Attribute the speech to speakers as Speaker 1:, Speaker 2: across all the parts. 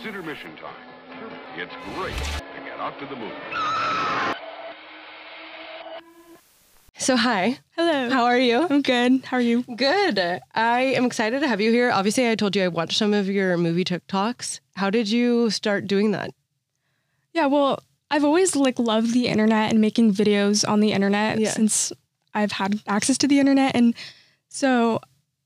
Speaker 1: It's intermission time. It's great to get out to the movies.
Speaker 2: So, hi.
Speaker 3: Hello.
Speaker 2: How are you?
Speaker 3: I'm good. How are you?
Speaker 2: Good. I am excited to have you here. Obviously, I told you I watched some of your movie TikToks. How did you start doing that?
Speaker 3: Yeah, well, I've always like loved the internet and making videos on the internet
Speaker 2: Yeah.
Speaker 3: since I've had access to the internet. And so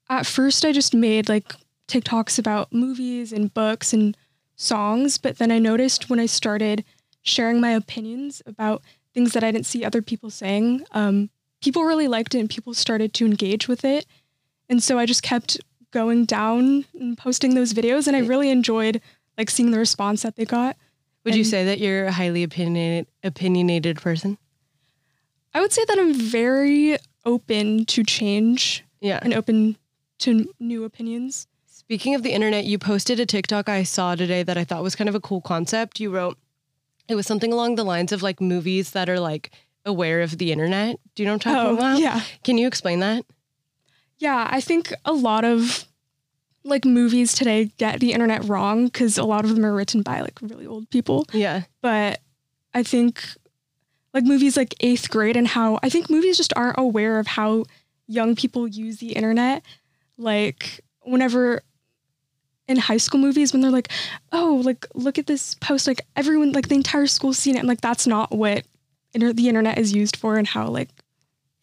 Speaker 3: at first I just made like TikToks about movies and books and songs, but then I noticed when I started sharing my opinions about things that I didn't see other people saying, um, people really liked it and people started to engage with it. And so I just kept going down and posting those videos and I really enjoyed like seeing the response that they got.
Speaker 2: Would you say that you're a highly opinionated opinionated person?
Speaker 3: I would say that I'm very open to change
Speaker 2: Yeah.
Speaker 3: and open to new opinions.
Speaker 2: Speaking of the internet, you posted a TikTok I saw today that I thought was kind of a cool concept. You wrote it was something along the lines of like movies that are like aware of the internet. Do you know what I'm talking oh, about?
Speaker 3: Oh, yeah.
Speaker 2: Can you explain that?
Speaker 3: Yeah, I think a lot of like movies today get the internet wrong because a lot of them are written by like really old people.
Speaker 2: Yeah.
Speaker 3: But I think like movies like eighth grade and how I think movies just aren't aware of how young people use the internet. Like whenever in high school movies when they're like, oh, like look at this post, like everyone, like the entire school's seen it. And like that's not what inter- the internet is used for and how like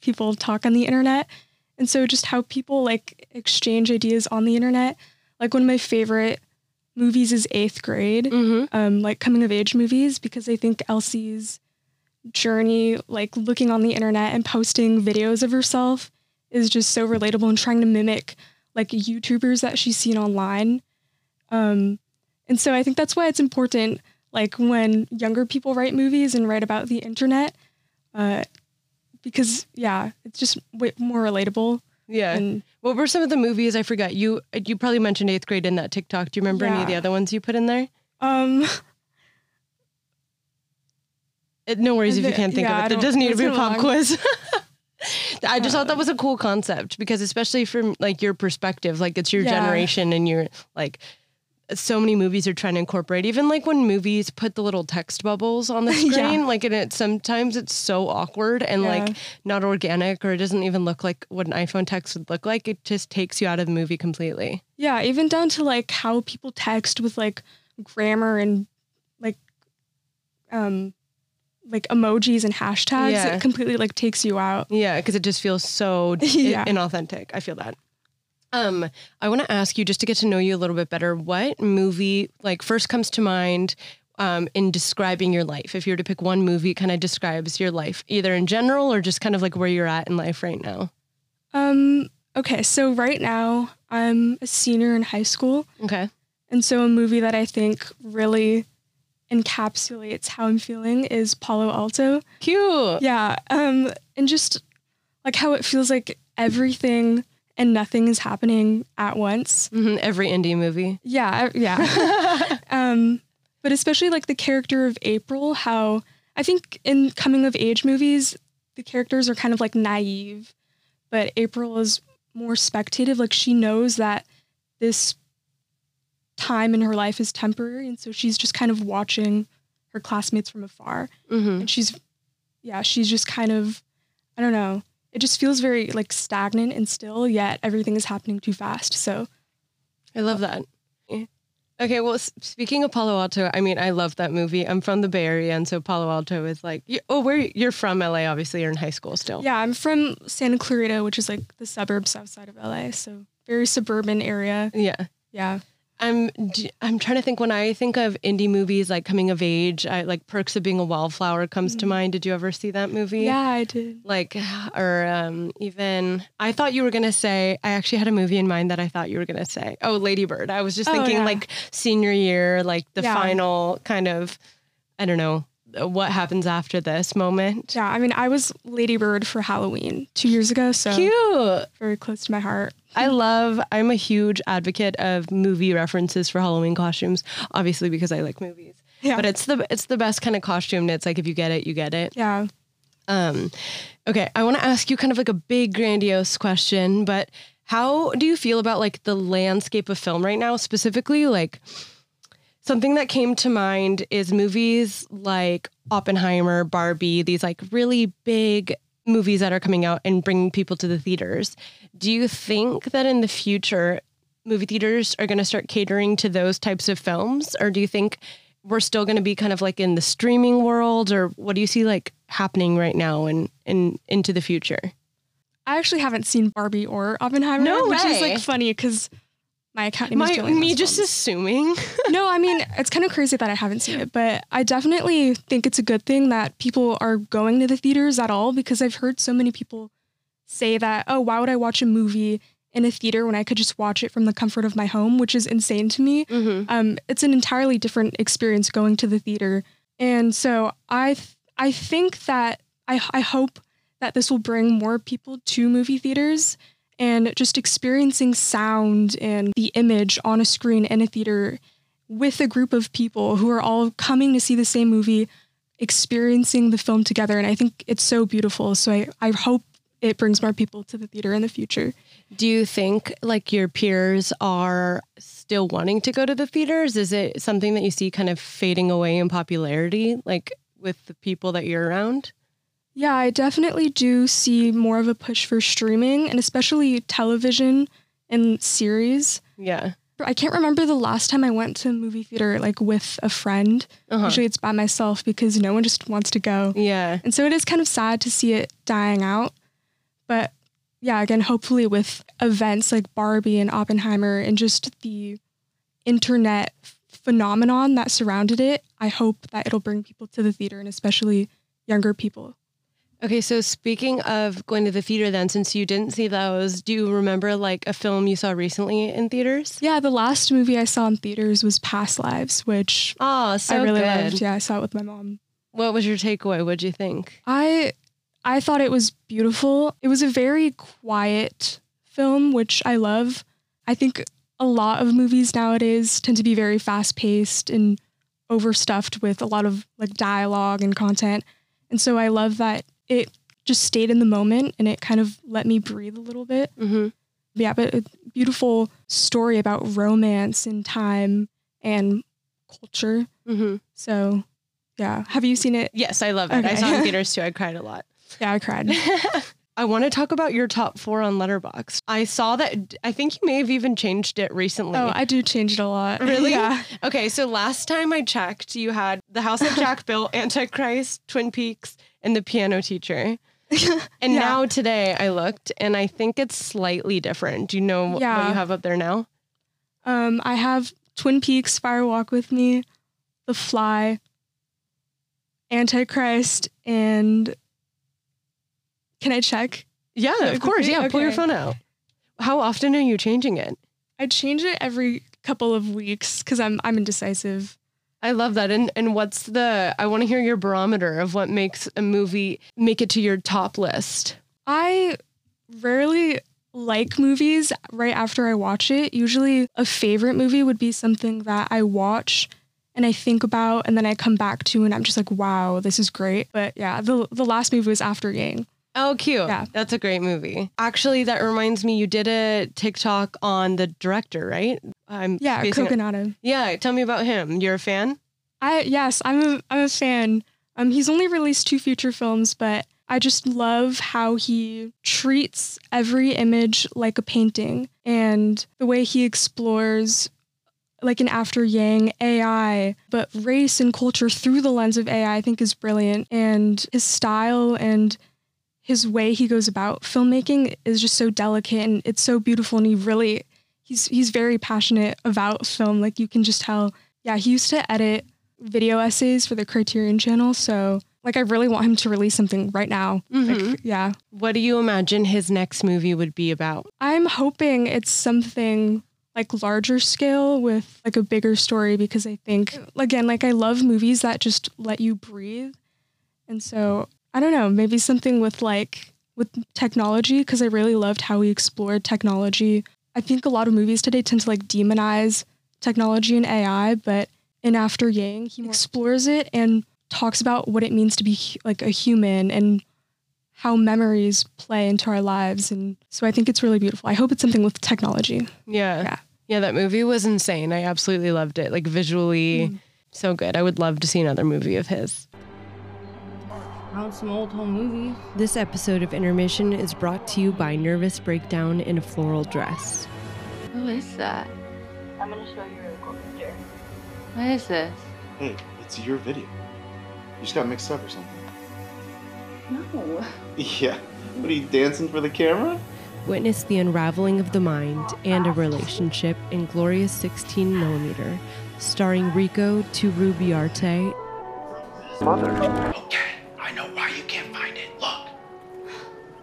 Speaker 3: people talk on the internet. And so just how people like exchange ideas on the internet. Like one of my favorite movies is eighth grade
Speaker 2: Mm-hmm.
Speaker 3: um, like coming of age movies because I think Elsie's journey, like looking on the internet and posting videos of herself, is just so relatable and trying to mimic like YouTubers that she's seen online. Um, and so I think that's why it's important, like when younger people write movies and write about the internet, uh, because yeah, it's just way more relatable.
Speaker 2: Yeah.
Speaker 3: And
Speaker 2: what were some of the movies I forgot? You you probably mentioned eighth grade in that TikTok. Do you remember any of the other ones you put in there?
Speaker 3: um,
Speaker 2: Uh, No worries if you can't think
Speaker 3: yeah,
Speaker 2: of it. There
Speaker 3: don't-
Speaker 2: doesn't need to be a pop
Speaker 3: long.
Speaker 2: quiz. I just thought that was a cool concept because especially from like your perspective, like it's your
Speaker 3: Yeah.
Speaker 2: generation and you're like so many movies are trying to incorporate even like when movies put the little text bubbles on the
Speaker 3: Yeah.
Speaker 2: screen like and it sometimes it's so awkward and like not organic or it doesn't even look like what an iphone text would look like it just takes you out of the movie completely
Speaker 3: Yeah, even down to like how people text with like grammar and like um like emojis and hashtags.
Speaker 2: Yeah.
Speaker 3: It completely like takes you out.
Speaker 2: Yeah, because it just feels so
Speaker 3: Yeah.
Speaker 2: inauthentic. I feel that. Um, I want to ask you just to get to know you a little bit better. What movie like first comes to mind um, in describing your life? If you were to pick one movie, kind of describes your life, either in general or just kind of like where you're at in life right now.
Speaker 3: Um okay, so right now I'm a senior in high school.
Speaker 2: Okay.
Speaker 3: And so a movie that I think really encapsulates how I'm feeling is Palo Alto.
Speaker 2: Cute.
Speaker 3: Yeah. Um, and just like how it feels like everything and nothing is happening at once.
Speaker 2: Mhm, Every indie movie.
Speaker 3: Yeah, yeah. um, but especially like the character of April, how I think in coming of age movies, the characters are kind of like naive, but April is more spectative. Like she knows that this time in her life is temporary, and so she's just kind of watching her classmates from afar,
Speaker 2: hmm
Speaker 3: and she's, yeah, she's just kind of, I don't know. It just feels very like stagnant and still, yet everything is happening too fast. So
Speaker 2: I love that. Okay, well, s- speaking of Palo Alto, I mean, I love that movie. I'm from the Bay Area, and so Palo Alto is like, oh, where you're from LA? Obviously, you're in high school still.
Speaker 3: Yeah, I'm from Santa Clarita, which is like the suburbs outside of LA. So very suburban area.
Speaker 2: Yeah.
Speaker 3: Yeah.
Speaker 2: I'm I'm trying to think when I think of indie movies like coming of age, I like Perks of Being a Wallflower comes to mind. Did you ever see that movie?
Speaker 3: Yeah, I did.
Speaker 2: Like or um even I thought you were gonna say I actually had a movie in mind that I thought you were gonna say. Oh, Lady Bird. I was just
Speaker 3: Oh,
Speaker 2: thinking
Speaker 3: yeah.
Speaker 2: like senior year, like the
Speaker 3: Yeah.
Speaker 2: final kind of I don't know what happens after this moment.
Speaker 3: Yeah, I mean, I was Ladybird for Halloween two years ago, so
Speaker 2: Cute.
Speaker 3: very close to my heart.
Speaker 2: I love, I'm a huge advocate of movie references for Halloween costumes, obviously because I like movies.
Speaker 3: Yeah.
Speaker 2: But it's the it's the best kind of costume. It's like if you get it, you get it.
Speaker 3: Yeah.
Speaker 2: Um, okay, I want to ask you kind of like a big grandiose question, but how do you feel about like the landscape of film right now, specifically like something that came to mind is movies like Oppenheimer, Barbie, these like really big movies that are coming out and bringing people to the theaters. Do you think that in the future, movie theaters are going to start catering to those types of films? Or do you think we're still going to be kind of like in the streaming world? Or what do you see like happening right now and, and into the future?
Speaker 3: I actually haven't seen Barbie or Oppenheimer,
Speaker 2: No
Speaker 3: which is like funny because my account name is
Speaker 2: My, me just assuming.
Speaker 3: no, I mean, it's kind of crazy that I haven't seen it, but I definitely think it's a good thing that people are going to the theaters at all because I've heard so many people say that, oh, why would I watch a movie in a theater when I could just watch it from the comfort of my home, which is insane to me.
Speaker 2: Mhm.
Speaker 3: Um, it's an entirely different experience going to the theater. And so I, th- I think that I, I hope that this will bring more people to movie theaters and just experiencing sound and the image on a screen in a theater with a group of people who are all coming to see the same movie, experiencing the film together. And I think it's so beautiful. So I, I hope it brings more people to the theater in the future.
Speaker 2: Do you think like your peers are still wanting to go to the theaters? Is it something that you see kind of fading away in popularity, like with the people that you're around?
Speaker 3: Yeah, I definitely do see more of a push for streaming and especially television and series.
Speaker 2: Yeah.
Speaker 3: I can't remember the last time I went to a movie theater like with a friend.
Speaker 2: Uh-huh.
Speaker 3: Usually it's by myself because no one just wants to go.
Speaker 2: Yeah.
Speaker 3: And so it is kind of sad to see it dying out. But yeah, again, hopefully with events like Barbie and Oppenheimer and just the internet phenomenon that surrounded it, I hope that it'll bring people to the theater and especially younger people.
Speaker 2: Okay, so speaking of going to the theater then, since you didn't see those, do you remember like a film you saw recently in theaters?
Speaker 3: Yeah, the last movie I saw in theaters was Past Lives, which
Speaker 2: Oh, so
Speaker 3: I really
Speaker 2: good.
Speaker 3: loved. Yeah, I saw it with my mom.
Speaker 2: What was your takeaway? What'd you think?
Speaker 3: I I thought it was beautiful. It was a very quiet film, which I love. I think a lot of movies nowadays tend to be very fast paced and overstuffed with a lot of like dialogue and content. And so I love that it just stayed in the moment and it kind of let me breathe a little bit.
Speaker 2: Mm-hmm.
Speaker 3: Yeah, but a beautiful story about romance and time and culture.
Speaker 2: Mm-hmm.
Speaker 3: So, yeah. Have you seen it?
Speaker 2: Yes, I love it. I saw it in theaters too. I cried a lot.
Speaker 3: Yeah, I cried.
Speaker 2: I want to talk about your top four on Letterboxd. I saw that. I think you may have even changed it recently.
Speaker 3: Oh, I do change it a lot.
Speaker 2: Really?
Speaker 3: Yeah.
Speaker 2: okay, so last time I checked, you had The House that Jack Built, Antichrist, Twin Peaks, and The Piano Teacher. And
Speaker 3: Yeah.
Speaker 2: now today I looked, and I think it's slightly different. Do you know wh- what
Speaker 3: Yeah.
Speaker 2: you have up there now?
Speaker 3: Um, I have Twin Peaks, Fire Walk with Me, The Fly, Antichrist, and can I check?
Speaker 2: Yeah, of course. Yeah, pull your
Speaker 3: Okay.
Speaker 2: phone out. How often are you changing it?
Speaker 3: I change it every couple of weeks because I'm I'm indecisive.
Speaker 2: I love that. And and what's the? I want to hear your barometer of what makes a movie make it to your top list.
Speaker 3: I rarely like movies right after I watch it. Usually, a favorite movie would be something that I watch and I think about, and then I come back to, and I'm just like, wow, this is great. But yeah, the the last movie was After Yang.
Speaker 2: Oh, cute.
Speaker 3: Yeah.
Speaker 2: That's a great movie. Actually, that reminds me, you did a TikTok on the director, right? I'm
Speaker 3: Yeah,
Speaker 2: it- Yeah, tell me about him. You're a fan?
Speaker 3: I yes, I'm a I'm a fan. Um, he's only released two feature films, but I just love how he treats every image like a painting, and the way he explores, like an After Yang, AI, but race and culture through the lens of AI. I think is brilliant, and his style and his way he goes about filmmaking is just so delicate and it's so beautiful, and he really he's he's very passionate about film. Like you can just tell. Yeah, he used to edit video essays for the Criterion channel. So, like, I really want him to release something right now.
Speaker 2: Mhm.
Speaker 3: Like, yeah.
Speaker 2: What do you imagine his next movie would be about?
Speaker 3: I'm hoping it's something like larger scale with like a bigger story because I think, again, like, I love movies that just let you breathe. And so, I don't know, maybe something with like, with technology because I really loved how he explored technology. I think a lot of movies today tend to like demonize technology and AI, but in After Yang, he explores it and talks about what it means to be like a human and how memories play into our lives. And so I think it's really beautiful. I hope it's something with technology.
Speaker 2: Yeah.
Speaker 3: Yeah.
Speaker 2: Yeah, that movie was insane. I absolutely loved it. Like visually, mm. so good. I would love to see another movie of his.
Speaker 4: Found some old home movies.
Speaker 2: This episode of Intermission is brought to you by Nervous Breakdown in a Floral Dress.
Speaker 4: Who is that?
Speaker 5: I'm gonna show you really cool picture.
Speaker 4: What is this?
Speaker 6: Hey, it's your video. You just got mixed up or something.
Speaker 5: No.
Speaker 6: Yeah. What are you dancing for the camera?
Speaker 2: Witness the unraveling of the mind and a relationship in Glorious 16 millimeter, starring Rico Turubiarte
Speaker 6: Okay, I know why you can't find it. Look.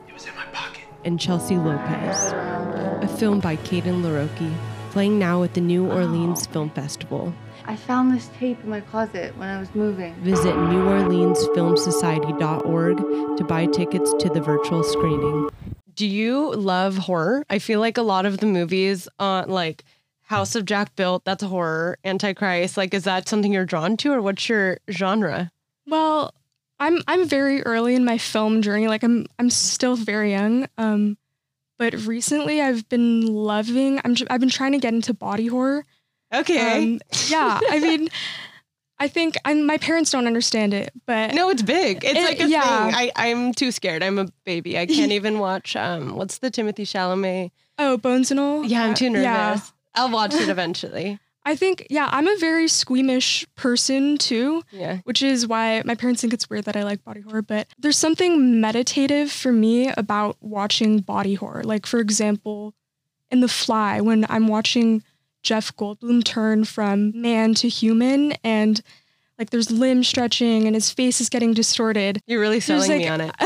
Speaker 6: It was in my pocket.
Speaker 2: and Chelsea Lopez. A film by Caden LaRocque, playing now at the New Orleans oh. Film Festival.
Speaker 4: I found this tape in my closet when I was moving.
Speaker 2: Visit neworleansfilmsociety.org to buy tickets to the virtual screening. Do you love horror? I feel like a lot of the movies on like House of Jack Built, that's a horror, Antichrist, like is that something you're drawn to or what's your genre?
Speaker 3: Well, I'm I'm very early in my film journey. Like I'm I'm still very young. Um, but recently I've been loving. I'm I've been trying to get into body horror.
Speaker 2: Okay.
Speaker 3: Um, yeah, I mean, I think I'm. My parents don't understand it, but
Speaker 2: no, it's big. It's
Speaker 3: It-
Speaker 2: like a
Speaker 3: yeah.
Speaker 2: thing. I, I'm too scared. I'm a baby. I can't even watch um what's the Timothée Chalamet?
Speaker 3: oh, bones and all.
Speaker 2: Yeah, I'm too nervous.
Speaker 3: Yeah.
Speaker 2: I'll watch it eventually.
Speaker 3: I think yeah, I'm a very squeamish person too.
Speaker 2: Yeah.
Speaker 3: which is why my parents think it's weird that I like body horror. But there's something meditative for me about watching body horror. Like, for example, in The Fly, when I'm watching Jeff Goldblum turn from man to human and like there's limb stretching and his face is getting distorted.
Speaker 2: You're really selling me on it.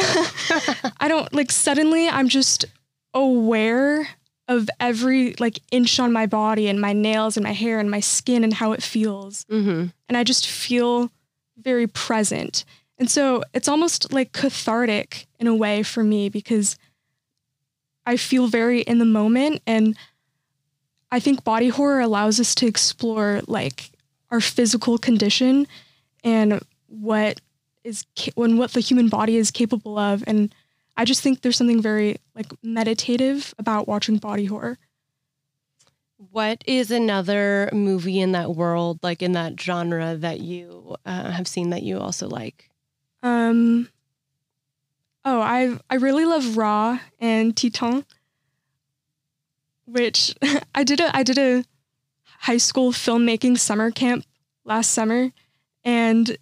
Speaker 3: I don't like suddenly I'm just aware of every like inch on my body and my nails and my hair and my skin and how it feels.
Speaker 2: Hmm
Speaker 3: and I just feel very present. And so it's almost like cathartic in a way for me because I feel very in the moment. And I think body horror allows us to explore like our physical condition and what is ca- when what the human body is capable of. And I just think there's something very like meditative about watching body horror.
Speaker 2: What is another movie in that world, like in that genre, that you uh, have seen that you also like?
Speaker 3: Um. Oh, I I really love Raw and Titane, which I did a I did a high school filmmaking summer camp last summer, and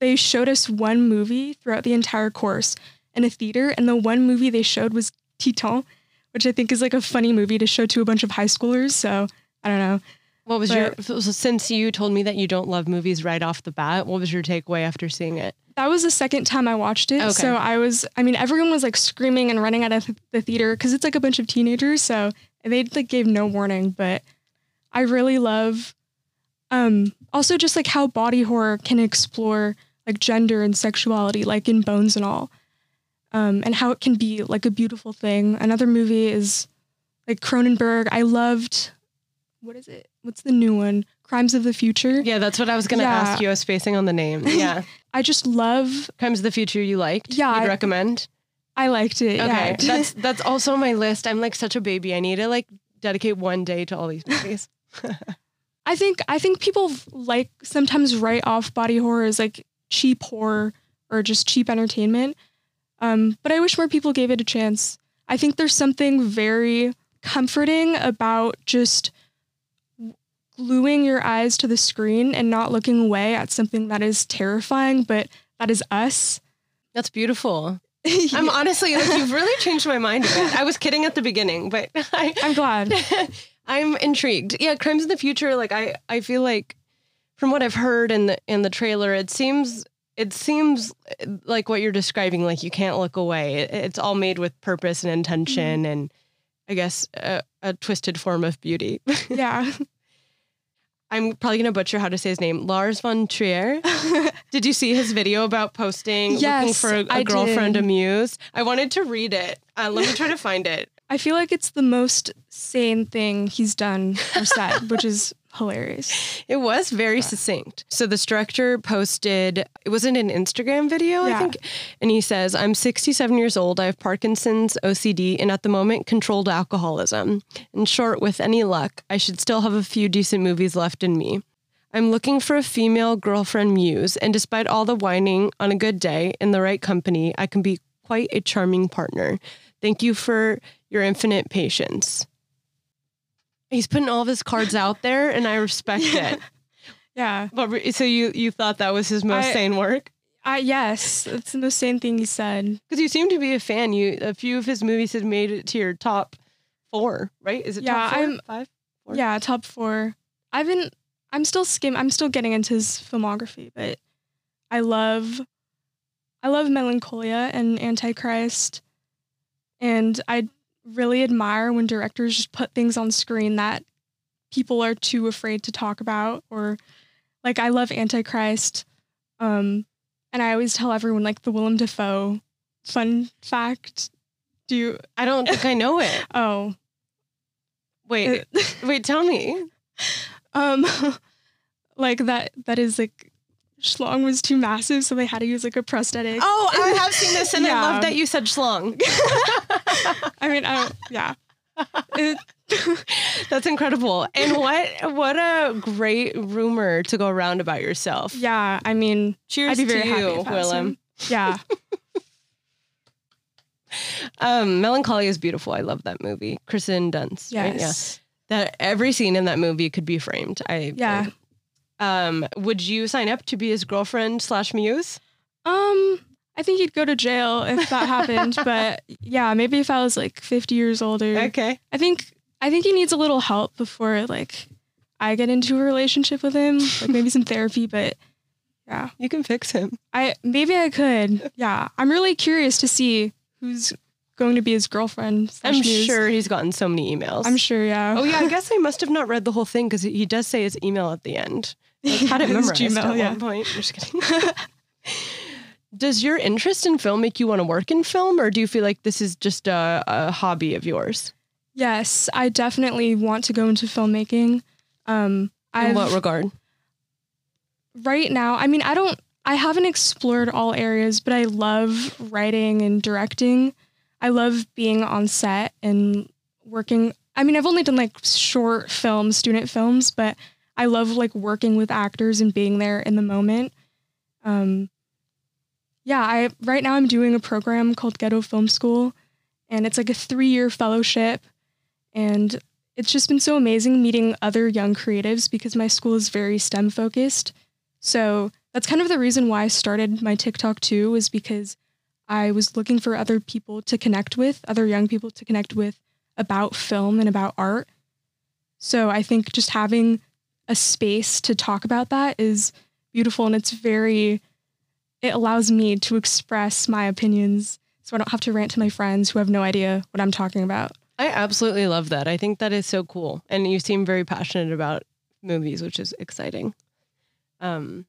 Speaker 3: they showed us one movie throughout the entire course in a theater, and the one movie they showed was Titane, which I think is like a funny movie to show to a bunch of high schoolers. So I don't know.
Speaker 2: What was your
Speaker 3: But-
Speaker 2: so since you told me that you don't love movies right off the bat? What was your takeaway after seeing it?
Speaker 3: That was the second time I watched it.
Speaker 2: Okay.
Speaker 3: So I was, I mean, everyone was like screaming and running out of the theater because it's like a bunch of teenagers. So they like gave no warning. But I really love, um, also just like how body horror can explore like gender and sexuality, like in Bones and all, um, and how it can be like a beautiful thing. Another movie is like Cronenberg. I loved, what is it? What's the new one? Crimes of the Future.
Speaker 2: Yeah, that's what I was gonna
Speaker 3: Yeah.
Speaker 2: ask you. I was spacing on the name. Yeah,
Speaker 3: I just love.
Speaker 2: Crimes of the Future you liked?
Speaker 3: Yeah,
Speaker 2: you'd
Speaker 3: I-
Speaker 2: recommend.
Speaker 3: I liked it.
Speaker 2: Okay,
Speaker 3: Yeah.
Speaker 2: that's that's also on my list. I'm like such a baby. I need to like dedicate one day to all these movies.
Speaker 3: I think I think people like sometimes write off body horror as like cheap horror or just cheap entertainment. Um, but I wish more people gave it a chance. I think there's something very comforting about just gluing your eyes to the screen and not looking away at something that is terrifying, but that is us.
Speaker 2: That's beautiful. I'm honestly like you've really changed my mind a bit. I was kidding at the beginning, but I,
Speaker 3: I'm glad.
Speaker 2: I'm intrigued. Yeah, Crimes in the Future. Like I, I feel like from what I've heard in the in the trailer, it seems it seems like what you're describing. Like you can't look away. It's all made with purpose and intention, and I guess a, a twisted form of beauty.
Speaker 3: yeah.
Speaker 2: I'm probably gonna butcher how to say his name. Lars von Trier. Did you see his video about posting looking
Speaker 3: Yes,
Speaker 2: for a, girlfriend
Speaker 3: did.
Speaker 2: to muse? I wanted to read it. Uh, let me try to find it.
Speaker 3: I feel like it's the most sane thing he's done or said, which is hilarious.
Speaker 2: It was very succinct. So the director posted, it wasn't an Instagram video, I think. And he says, I'm 67 years old. I have Parkinson's, OCD, and at the moment, controlled alcoholism. In short, with any luck, I should still have a few decent movies left in me. I'm looking for a female girlfriend muse, and despite all the whining, on a good day, in the right company, I can be quite a charming partner. Thank you for your infinite patience. He's putting all of his cards out there, and I respect it.
Speaker 3: Yeah.
Speaker 2: But so you you thought that was his most
Speaker 3: I-
Speaker 2: sane work?
Speaker 3: I yes, it's the same thing he said.
Speaker 2: Because you seem to be a fan. You a few of his movies have made it to your top four, right? Is it
Speaker 3: Yeah,
Speaker 2: top 4
Speaker 3: I'm-
Speaker 2: five? Four?
Speaker 3: Yeah, top four. I've been I'm still skim I'm still getting into his filmography, but I love I love Melancholia and Antichrist. And I really admire when directors just put things on screen that people are too afraid to talk about or like I love Antichrist. Um and I always tell everyone like the Willem Dafoe fun fact. Do you
Speaker 2: I don't think I know it.
Speaker 3: oh
Speaker 2: Wait, wait, tell me.
Speaker 3: um like that that is like schlong was too massive so they had to use like a prosthetic
Speaker 2: Oh, I have seen this, and I love that you said schlong.
Speaker 3: i mean i don't yeah It-
Speaker 2: That's incredible. And what what a great rumor to go around about yourself.
Speaker 3: yeah i mean
Speaker 2: Cheers
Speaker 3: i'd be very
Speaker 2: to
Speaker 3: happy
Speaker 2: you, Willem.
Speaker 3: yeah
Speaker 2: Um, Melancholy is beautiful. I love that movie. Kristen Dunst. right? Yeah. That every scene in that movie could be framed. I
Speaker 3: Yeah.
Speaker 2: Um, would you sign up to be his girlfriend slash muse?
Speaker 3: um i think he'd go to jail if that happened but yeah maybe if i was like 50 years older
Speaker 2: Okay.
Speaker 3: i think i think he needs a little help before like i get into a relationship with him like maybe some therapy but yeah
Speaker 2: You can fix him.
Speaker 3: I maybe I could. Yeah, I'm really curious to see who's going to be his girlfriend.
Speaker 2: I'm
Speaker 3: muse.
Speaker 2: sure he's gotten so many emails.
Speaker 3: I'm sure. Yeah.
Speaker 2: Oh yeah, I guess I must have not read the whole thing because he does say his email at the end. Like, had it memorized
Speaker 3: Gmail,
Speaker 2: at
Speaker 3: yeah.
Speaker 2: one point. I'm just kidding. does your interest in film make you want to work in film, or do you feel like this is just a, a hobby of yours?
Speaker 3: Yes, I definitely want to go into filmmaking. Um,
Speaker 2: In what regard?
Speaker 3: right now, I mean, I don't. I haven't explored all areas, but I love writing and directing. I love being on set and working. I mean, I've only done like short films, student films, but I love like working with actors and being there in the moment. Um, yeah, I right now I'm doing a program called Ghetto Film School, and it's like a three year fellowship, and it's just been so amazing meeting other young creatives because my school is very STEM focused. So that's kind of the reason why I started my TikTok too, was because I was looking for other people to connect with, other young people to connect with about film and about art. So I think just having a space to talk about that is beautiful and it's very, it allows me to express my opinions so I don't have to rant to my friends who have no idea what I'm talking about.
Speaker 2: I absolutely love that. I think that is so cool, and you seem very passionate about movies, which is exciting. Um,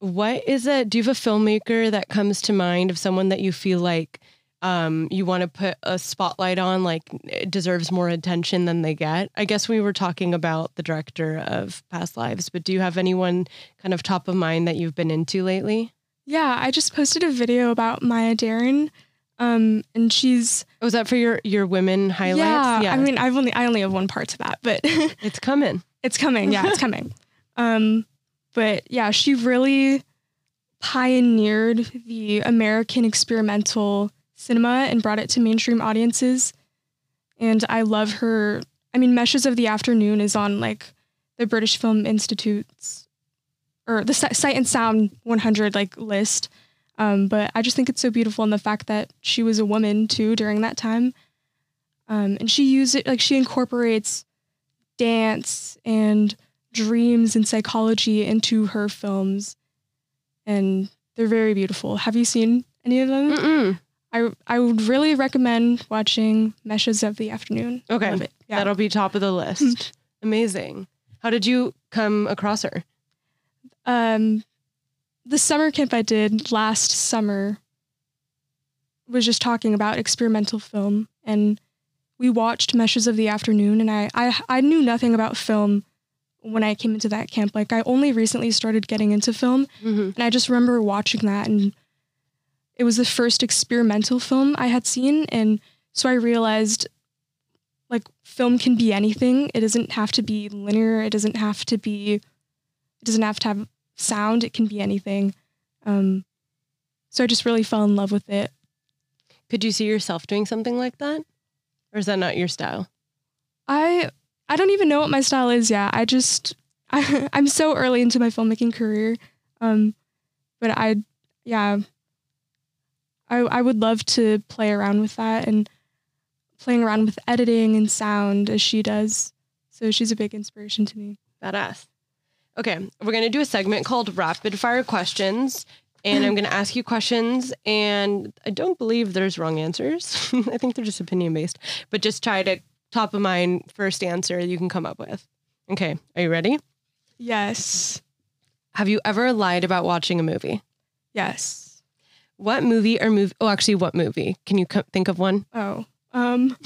Speaker 2: what is it? Do you have a filmmaker that comes to mind of someone that you feel like um, you want to put a spotlight on, like it deserves more attention than they get? I guess we were talking about the director of Past Lives, but do you have anyone kind of top of mind that you've been into lately?
Speaker 3: Yeah, I just posted a video about Maya Deren. Um, and she's
Speaker 2: Oh, was that for your your women highlights?
Speaker 3: Yeah, I mean, I've only I only have one part to that, but
Speaker 2: it's coming.
Speaker 3: it's coming. Yeah, it's coming. Um, but yeah, she really pioneered the American experimental cinema and brought it to mainstream audiences. And I love her. I mean, Meshes of the Afternoon is on like the British Film Institute's or the Sight and Sound 100 like list. Um, but I just think it's so beautiful in the fact that she was a woman too during that time. Um, and she used it like she incorporates dance and dreams and psychology into her films, and they're very beautiful. Have you seen any of them?
Speaker 2: Mm-mm.
Speaker 3: I I would really recommend watching Meshes of the Afternoon.
Speaker 2: Okay.
Speaker 3: Yeah.
Speaker 2: That'll be top of the list. Amazing. How did you come across her?
Speaker 3: um, the summer camp I did last summer was just talking about experimental film, and we watched Meshes of the Afternoon, and I I, I knew nothing about film when I came into that camp. Like I only recently started getting into film,
Speaker 2: Mhm.
Speaker 3: and I just remember watching that, and it was the first experimental film I had seen, and so I realized like film can be anything. It doesn't have to be linear. It doesn't have to be. It doesn't have to have sound. It can be anything. Um, so I just really fell in love with it.
Speaker 2: Could you see yourself doing something like that? Or is that not your style?
Speaker 3: I I don't even know what my style is yet. I just I, I'm so early into my filmmaking career. Um, but I yeah. I I would love to play around with that and playing around with editing and sound as she does. So she's a big inspiration to me.
Speaker 2: Badass. Okay, we're gonna do a segment called rapid fire questions, and I'm gonna ask you questions, and I don't believe there's wrong answers. I think they're just opinion based, but just try to top of mind first answer you can come up with. Okay, are you ready?
Speaker 3: Yes.
Speaker 2: Have you ever lied about watching a movie?
Speaker 3: Yes.
Speaker 2: What movie or movie? Oh, actually, what movie? Can you co- think of one?
Speaker 3: Oh. Um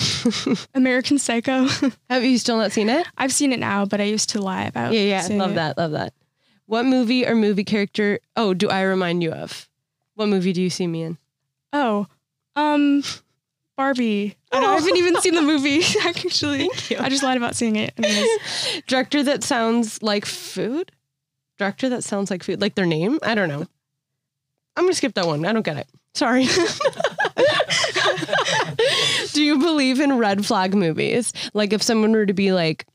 Speaker 3: American Psycho.
Speaker 2: Have you still not seen it?
Speaker 3: I've seen it now, but I used to lie about
Speaker 2: it. Yeah,
Speaker 3: yeah,
Speaker 2: love
Speaker 3: it.
Speaker 2: that, love that. What movie or movie character? Oh, do I remind you of? What movie do you see me in?
Speaker 3: Oh, um, Barbie. I, don't- I haven't even seen the movie actually. I just lied about seeing it. Anyways.
Speaker 2: Director that sounds like food? Director that sounds like food, like their name? I don't know. I'm gonna skip that one. I don't get it. Sorry. Do you believe in red flag movies? Like if someone were to be like,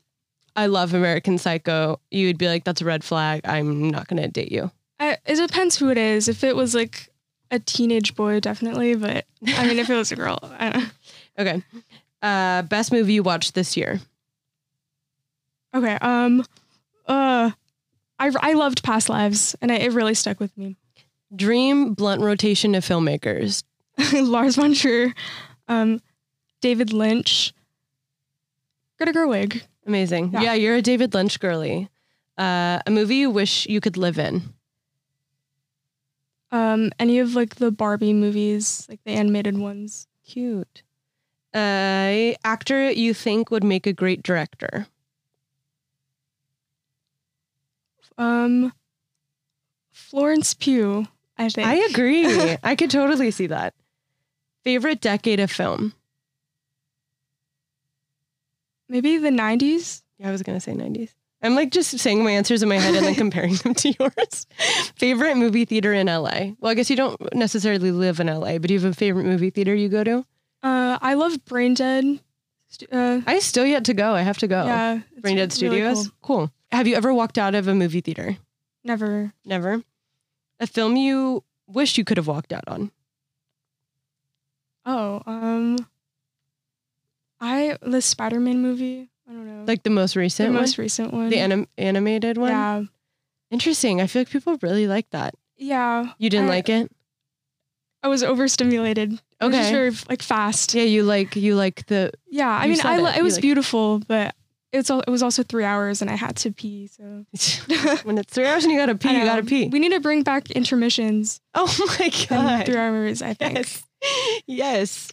Speaker 2: I love American Psycho, you would be like, that's a red flag. I'm not gonna date you.
Speaker 3: I, it depends who it is. If it was like a teenage boy, definitely. But I mean, if it was a girl, I don't.
Speaker 2: Okay. Uh best movie you watched this year.
Speaker 3: Okay. Um. Uh. I I loved Past Lives, and I, it really stuck with me.
Speaker 2: Dream blunt rotation of filmmakers.
Speaker 3: Lars von Trier, um, David Lynch, Greta Gerwig.
Speaker 2: Amazing.
Speaker 3: Yeah.
Speaker 2: Yeah, you're a David Lynch girly. Uh, a movie you wish you could live in.
Speaker 3: Um, any of like the Barbie movies, like the animated ones.
Speaker 2: Cute. Uh, actor you think would make a great director.
Speaker 3: Um, Florence Pugh, I think.
Speaker 2: I agree. I could totally see that. Favorite decade of film.
Speaker 3: Maybe the '90s.
Speaker 2: Yeah, I was gonna say 90s. I'm like just saying my answers in my head and then comparing them to yours. favorite movie theater in LA. Well, I guess you don't necessarily live in LA, but do you have a favorite movie theater you go to?
Speaker 3: Uh, I love Brain Dead. Uh,
Speaker 2: I still yet to go. I have to go.
Speaker 3: yeah,
Speaker 2: Brain Dead
Speaker 3: really
Speaker 2: Studios.
Speaker 3: cool.
Speaker 2: cool. Have you ever walked out of a movie theater?
Speaker 3: Never.
Speaker 2: Never. A film you wish you could have walked out on.
Speaker 3: Oh, um, I the Spider-Man movie. I don't know.
Speaker 2: Like the most
Speaker 3: the
Speaker 2: recent one?
Speaker 3: most recent one.
Speaker 2: the anim- animated one?
Speaker 3: Yeah,
Speaker 2: Interesting. I feel like people really like that.
Speaker 3: yeah.
Speaker 2: You didn't
Speaker 3: I-
Speaker 2: like it?
Speaker 3: I was overstimulated. It was just
Speaker 2: Okay.
Speaker 3: very like fast.
Speaker 2: Yeah, you like you like the
Speaker 3: Yeah, I mean, I
Speaker 2: it.
Speaker 3: it was
Speaker 2: like-
Speaker 3: beautiful, but it's all, it was also three hours, and I had to pee. So
Speaker 2: when it's three hours and you gotta pee, you gotta pee.
Speaker 3: We need to bring back intermissions.
Speaker 2: oh my god.
Speaker 3: three hours, I think.
Speaker 2: Yes. Yes.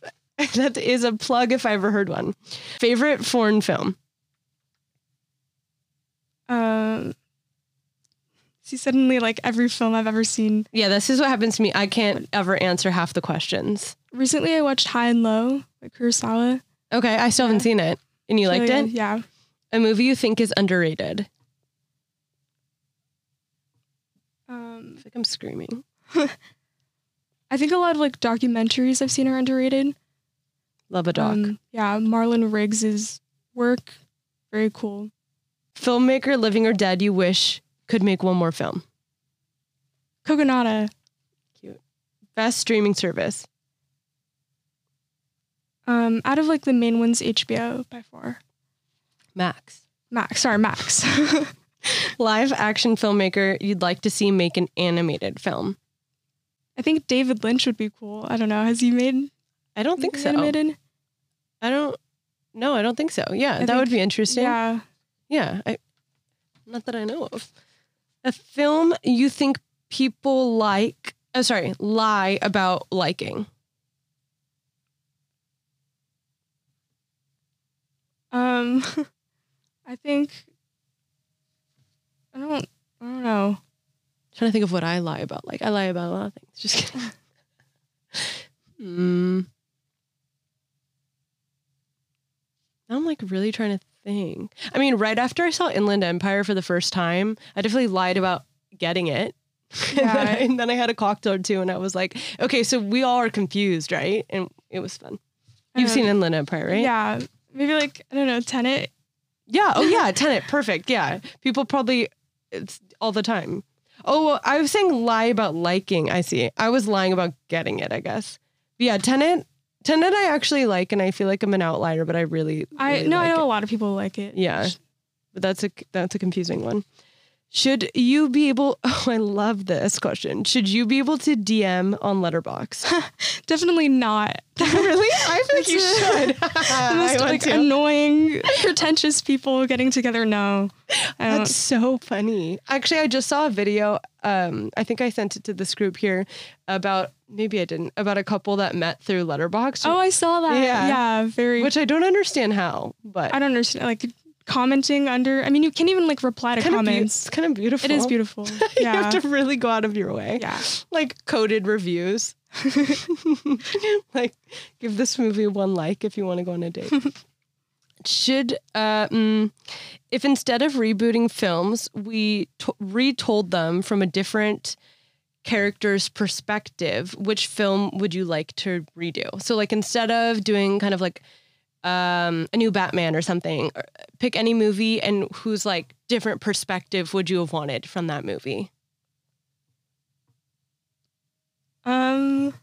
Speaker 2: That is a plug if I ever heard one. Favorite foreign film.
Speaker 3: Um, see, suddenly, like every film I've ever seen.
Speaker 2: Yeah, this is what happens to me. I can't ever answer half the questions.
Speaker 3: Recently, I watched High and Low by Kurosawa.
Speaker 2: Okay, I still haven't seen it. And you liked
Speaker 3: Really
Speaker 2: it?
Speaker 3: good, Yeah.
Speaker 2: A movie you think is underrated.
Speaker 3: Um,
Speaker 2: I think I'm screaming.
Speaker 3: I think a lot of like documentaries I've seen are underrated.
Speaker 2: Love a doc.
Speaker 3: Um, yeah, Marlon Riggs's work, very cool.
Speaker 2: Filmmaker, living or dead, you wish could make one more film.
Speaker 3: Kogonada. Cute.
Speaker 2: Best streaming service.
Speaker 3: Um, out of like the main ones, HBO by far.
Speaker 2: Max.
Speaker 3: Max, sorry, Max.
Speaker 2: Live action filmmaker you'd like to see make an animated film.
Speaker 3: I think David Lynch would be cool. I don't know. Has he made
Speaker 2: I don't think so.
Speaker 3: animated?
Speaker 2: I don't. No, I don't think so. Yeah,
Speaker 3: I
Speaker 2: that would be interesting.
Speaker 3: Yeah.
Speaker 2: Yeah, I, not that I know of. A film you think people like, oh, sorry, lie about liking.
Speaker 3: Um, I think I don't I don't know.
Speaker 2: trying to think of what I lie about. Like I lie about a lot of things. Just kidding. Hmm. Now I'm like really trying to think. I mean, right after I saw Inland Empire for the first time, I definitely lied about getting it. and, then I,
Speaker 3: Yeah.
Speaker 2: and then I had a cocktail or two, and I was like, okay, so we all are confused, right? And it was fun. You've seen Inland Empire, right?
Speaker 3: Yeah, maybe like I don't know, Tenet.
Speaker 2: Yeah. Oh, yeah. Tenet. Perfect. Yeah. People probably it's all the time. Oh, I was saying lie about liking. I see. I was lying about getting it. I guess. But yeah. Tenet. Tenet. I actually like, and I feel like I'm an outlier, but I really.
Speaker 3: I
Speaker 2: really
Speaker 3: know I know
Speaker 2: it.
Speaker 3: a lot of people like it.
Speaker 2: Yeah. But that's a that's a confusing one. Should you be able? Oh, I love this question. Should you be able to DM on Letterbox?
Speaker 3: Definitely not.
Speaker 2: really? I think you should.
Speaker 3: the most like annoying, pretentious people getting together. No,
Speaker 2: That's so funny. Actually, I just saw a video. Um, I think I sent it to this group here about maybe I didn't about a couple that met through Letterbox.
Speaker 3: Oh, I saw that.
Speaker 2: Yeah.
Speaker 3: Yeah, very.
Speaker 2: which I don't understand how, but
Speaker 3: I don't understand. Like commenting under. I mean, you can't even like reply to
Speaker 2: kind
Speaker 3: comments.
Speaker 2: it's kind of beautiful.
Speaker 3: It is beautiful.
Speaker 2: you have to really go out of your way.
Speaker 3: yeah.
Speaker 2: like coded reviews. like, give this movie one like if you want to go on a date. Should, uh, mm, if instead of rebooting films, we to- retold them from a different character's perspective, which film would you like to redo? So, like, instead of doing kind of like um, a new Batman or something, pick any movie and whose like different perspective would you have wanted from that movie?
Speaker 3: Um.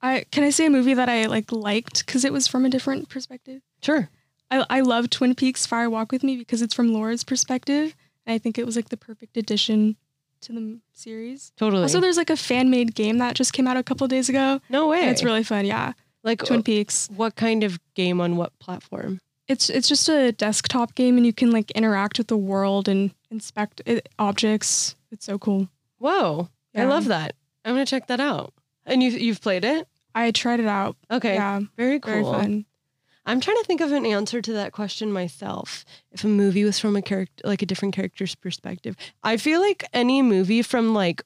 Speaker 3: I can I say a movie that I like liked because it was from a different perspective.
Speaker 2: Sure.
Speaker 3: I I love Twin Peaks Fire Walk with Me because it's from Laura's perspective, and I think it was like the perfect addition to the series.
Speaker 2: Totally.
Speaker 3: Also, there's like a fan made game that just came out a couple days ago.
Speaker 2: no way.
Speaker 3: And it's really fun. Yeah,
Speaker 2: like
Speaker 3: Twin
Speaker 2: uh,
Speaker 3: Peaks.
Speaker 2: what kind of game on what platform?
Speaker 3: It's it's just a desktop game, and you can like interact with the world and inspect it, objects. It's so cool.
Speaker 2: Whoa, I love that. I'm gonna check that out. And you you've played it?
Speaker 3: I tried it out.
Speaker 2: Okay,
Speaker 3: Yeah,
Speaker 2: very cool.
Speaker 3: very fun.
Speaker 2: I'm trying to think of an answer to that question myself. If a movie was from a character, like a different character's perspective, I feel like any movie from like,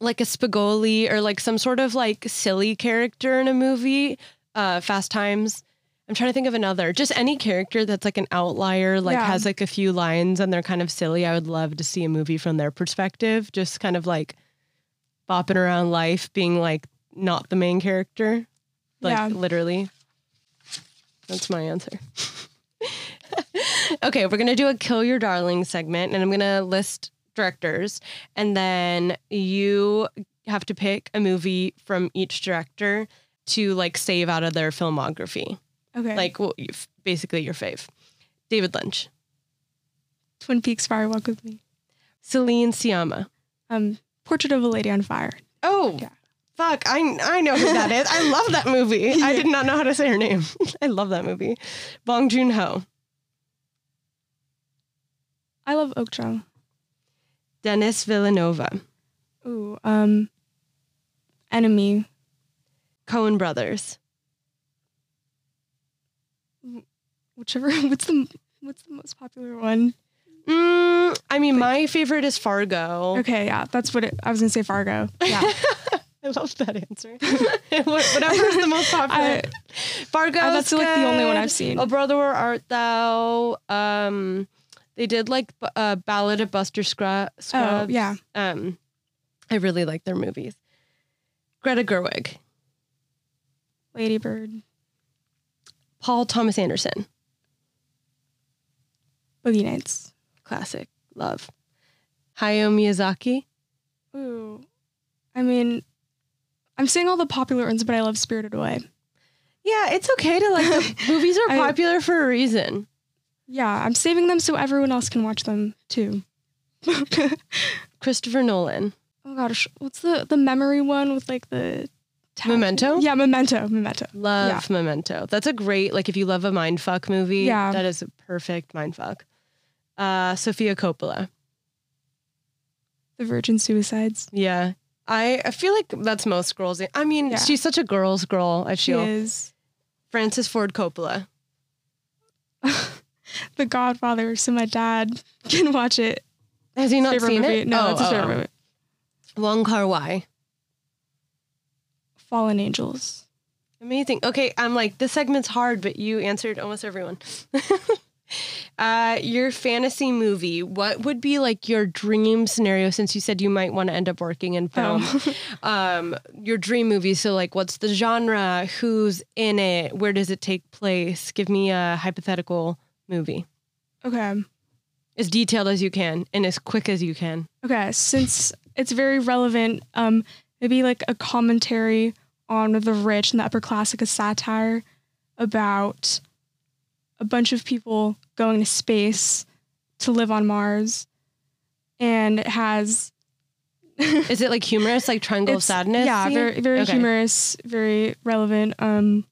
Speaker 2: like a Spicoli or like some sort of like silly character in a movie, uh, Fast Times. I'm trying to think of another. Just any character that's like an outlier, like
Speaker 3: Yeah.
Speaker 2: has like a few lines and they're kind of silly. I would love to see a movie from their perspective, just kind of like bopping around life, being like not the main character, like
Speaker 3: Yeah.
Speaker 2: literally. That's my answer. okay, we're gonna do a kill your darling segment, and I'm gonna list directors, and then you have to pick a movie from each director to like save out of their filmography,
Speaker 3: Okay,
Speaker 2: like well, basically your fave. David Lynch,
Speaker 3: Twin Peaks Fire Walk with Me.
Speaker 2: Céline Sciamma.
Speaker 3: Um, Portrait of a Lady on Fire.
Speaker 2: Oh,
Speaker 3: Yeah.
Speaker 2: fuck! I I know who that is. I love that movie. I did not know how to say her name. I love that movie. Bong Joon Ho,
Speaker 3: I love Oak
Speaker 2: Denis Villeneuve,
Speaker 3: Ooh, um, Enemy.
Speaker 2: Coen Brothers.
Speaker 3: Whichever. What's the What's the most popular one?
Speaker 2: Mm, I mean, my favorite is Fargo.
Speaker 3: Okay, yeah, that's what it, I was gonna say. Fargo. Yeah.
Speaker 2: I love that answer. Whatever is the most popular.
Speaker 3: I-
Speaker 2: Fargo.
Speaker 3: That's, like, the only one I've seen.
Speaker 2: Oh, brother, where art thou? Um, they did like a uh, Ballad of Buster Scruggs.
Speaker 3: oh, yeah.
Speaker 2: Um, I really like their movies. Greta Gerwig,
Speaker 3: Lady Bird.
Speaker 2: Paul Thomas Anderson,
Speaker 3: Boogie Nights.
Speaker 2: classic, love. Hayao Miyazaki.
Speaker 3: Ooh. I mean, I'm seeing all the popular ones, but I love Spirited Away.
Speaker 2: Yeah, it's okay to like the movies are
Speaker 3: I-
Speaker 2: popular for a reason.
Speaker 3: Yeah, I'm saving them so everyone else can watch them too.
Speaker 2: Christopher Nolan.
Speaker 3: Oh gosh, what's the the memory one with like the tattoo?
Speaker 2: Memento?
Speaker 3: Yeah, Memento. Memento.
Speaker 2: Love Memento. That's a great like if you love a mindfuck movie,
Speaker 3: Yeah.
Speaker 2: that is a perfect mindfuck. Uh Sofia Coppola.
Speaker 3: The Virgin Suicides.
Speaker 2: Yeah. I, I feel like that's most girls. I mean,
Speaker 3: Yeah.
Speaker 2: she's such a girl's girl, I
Speaker 3: She
Speaker 2: feel.
Speaker 3: is
Speaker 2: Francis Ford Coppola.
Speaker 3: The Godfather, so my dad can watch it
Speaker 2: Has he not
Speaker 3: favorite
Speaker 2: seen
Speaker 3: movie.
Speaker 2: it?
Speaker 3: No,
Speaker 2: Oh,
Speaker 3: it's his
Speaker 2: oh,
Speaker 3: favorite
Speaker 2: oh.
Speaker 3: movie.
Speaker 2: Wong Kar Wai.
Speaker 3: Fallen Angels.
Speaker 2: Amazing. Okay, I'm like this segment's hard, but you answered almost everyone. uh, your fantasy movie. What would be like your dream scenario? Since you said you might want to end up working in film,
Speaker 3: Oh.
Speaker 2: um, your dream movie. So like, what's the genre? Who's in it? Where does it take place? Give me a hypothetical movie,
Speaker 3: Okay.
Speaker 2: as detailed as you can and as quick as you can.
Speaker 3: Okay. Since it's very relevant, um, maybe like a commentary on the rich and the upper class, like a satire about a bunch of people going to space to live on Mars. And it has
Speaker 2: Is it like humorous, like Triangle of
Speaker 3: It's-
Speaker 2: Sadness?
Speaker 3: Yeah, very very
Speaker 2: Okay.
Speaker 3: humorous, very relevant. Um,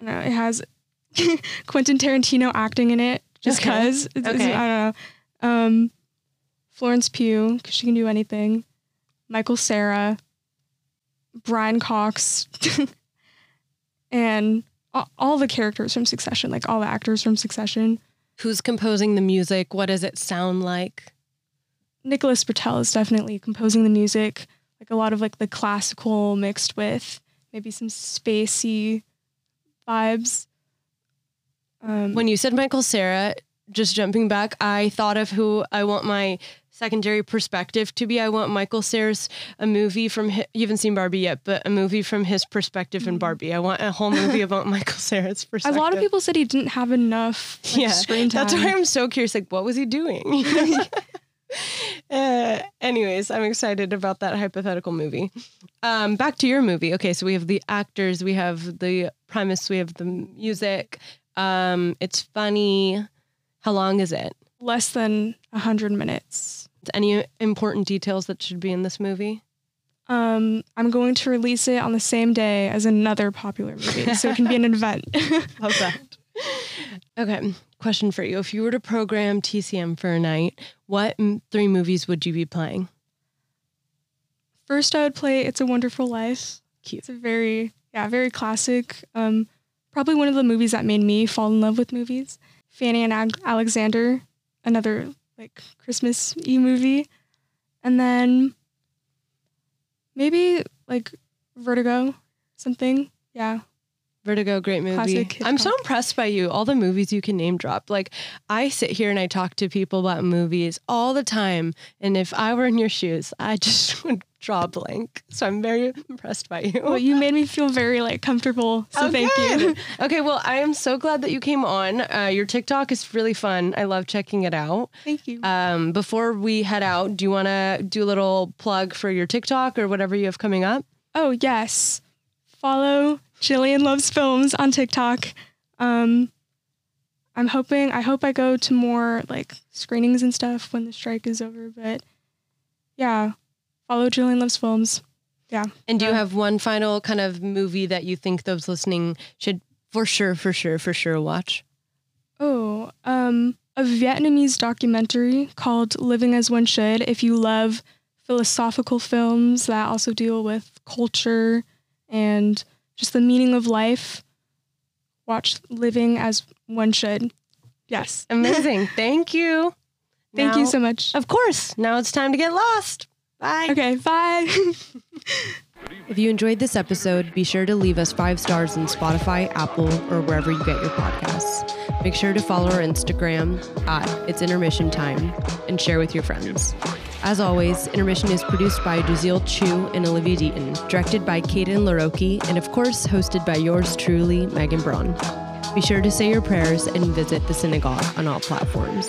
Speaker 3: I don't know, it has Quentin Tarantino acting in it just
Speaker 2: Okay.
Speaker 3: because. I don't know. Um, Florence Pugh because she can do anything. Michael Cera, Brian Cox, and all, all the characters from Succession, like all the actors from Succession.
Speaker 2: Who's composing the music? What does it sound like?
Speaker 3: Nicholas Britell is definitely composing the music, like a lot of like the classical mixed with maybe some spacey vibes. Um,
Speaker 2: When you said Michael Cera, just jumping back, I thought of who I want my secondary perspective to be. I want Michael Cera's a movie from hi- you haven't seen Barbie yet, but a movie from his perspective in Barbie. I want a whole movie about Michael
Speaker 3: Cera's
Speaker 2: perspective.
Speaker 3: a lot of people said he didn't have enough like,
Speaker 2: yeah,
Speaker 3: screen time.
Speaker 2: that's why I'm so curious. Like, what was he doing? uh, anyways, I'm excited about that hypothetical movie. Um, back to your movie. Okay, so we have the actors, we have the premise, we have the music. Um, it's funny. How long is it?
Speaker 3: Less than hundred minutes.
Speaker 2: Any important details that should be in this movie?
Speaker 3: Um, I'm going to release it on the same day as another popular movie, so it can be an event.
Speaker 2: Love that. Okay, question for you. If you were to program TCM for a night, what three movies would you be playing?
Speaker 3: First, I would play "It's a Wonderful Life."
Speaker 2: Cute.
Speaker 3: It's a very, yeah, very classic. Um, probably one of the movies that made me fall in love with movies. Fanny and Ag- Alexander, another like Christmas e movie, and then maybe like Vertigo, something. Yeah,
Speaker 2: Vertigo, great movie. I'm so impressed by you. All the movies you can name drop. Like I sit here and I talk to people about movies all the time, and if I were in your shoes, I just would draw a blank. So I'm very impressed by you.
Speaker 3: well, you made me feel very like comfortable. So
Speaker 2: Oh,
Speaker 3: thank you.
Speaker 2: okay, well, I am so glad that you came on. Uh, your TikTok is really fun. I love checking it out.
Speaker 3: Thank you.
Speaker 2: Um, before we head out, do you want to do a little plug for your TikTok or whatever you have coming up?
Speaker 3: Oh yes, follow Gillian Loves Films on TikTok. Um, I'm hoping. I hope I go to more like screenings and stuff when the strike is over. But yeah, follow Gillian Loves Films. Yeah.
Speaker 2: And do you
Speaker 3: Uh,
Speaker 2: have one final kind of movie that you think those listening should for sure, for sure, for sure watch?
Speaker 3: Oh, um, a Vietnamese documentary called Living as One Should. If you love philosophical films that also deal with culture and just the meaning of life, watch Living as One Should. Yes.
Speaker 2: Amazing. Thank you.
Speaker 3: Thank you so much.
Speaker 2: Of course. Now it's time to get lost. Bye.
Speaker 3: Okay, bye.
Speaker 2: If you enjoyed this episode, be sure to leave us five stars in Spotify, Apple, or wherever you get your podcasts. Make sure to follow our Instagram at It's Intermission Time and share with your friends. As always, Intermission is produced by Jazeel Chu and Olivia Deaton, directed by Kaden Laroki, and of course, hosted by yours truly, Megan Braun. Be sure to say your prayers and visit the synagogue on all platforms.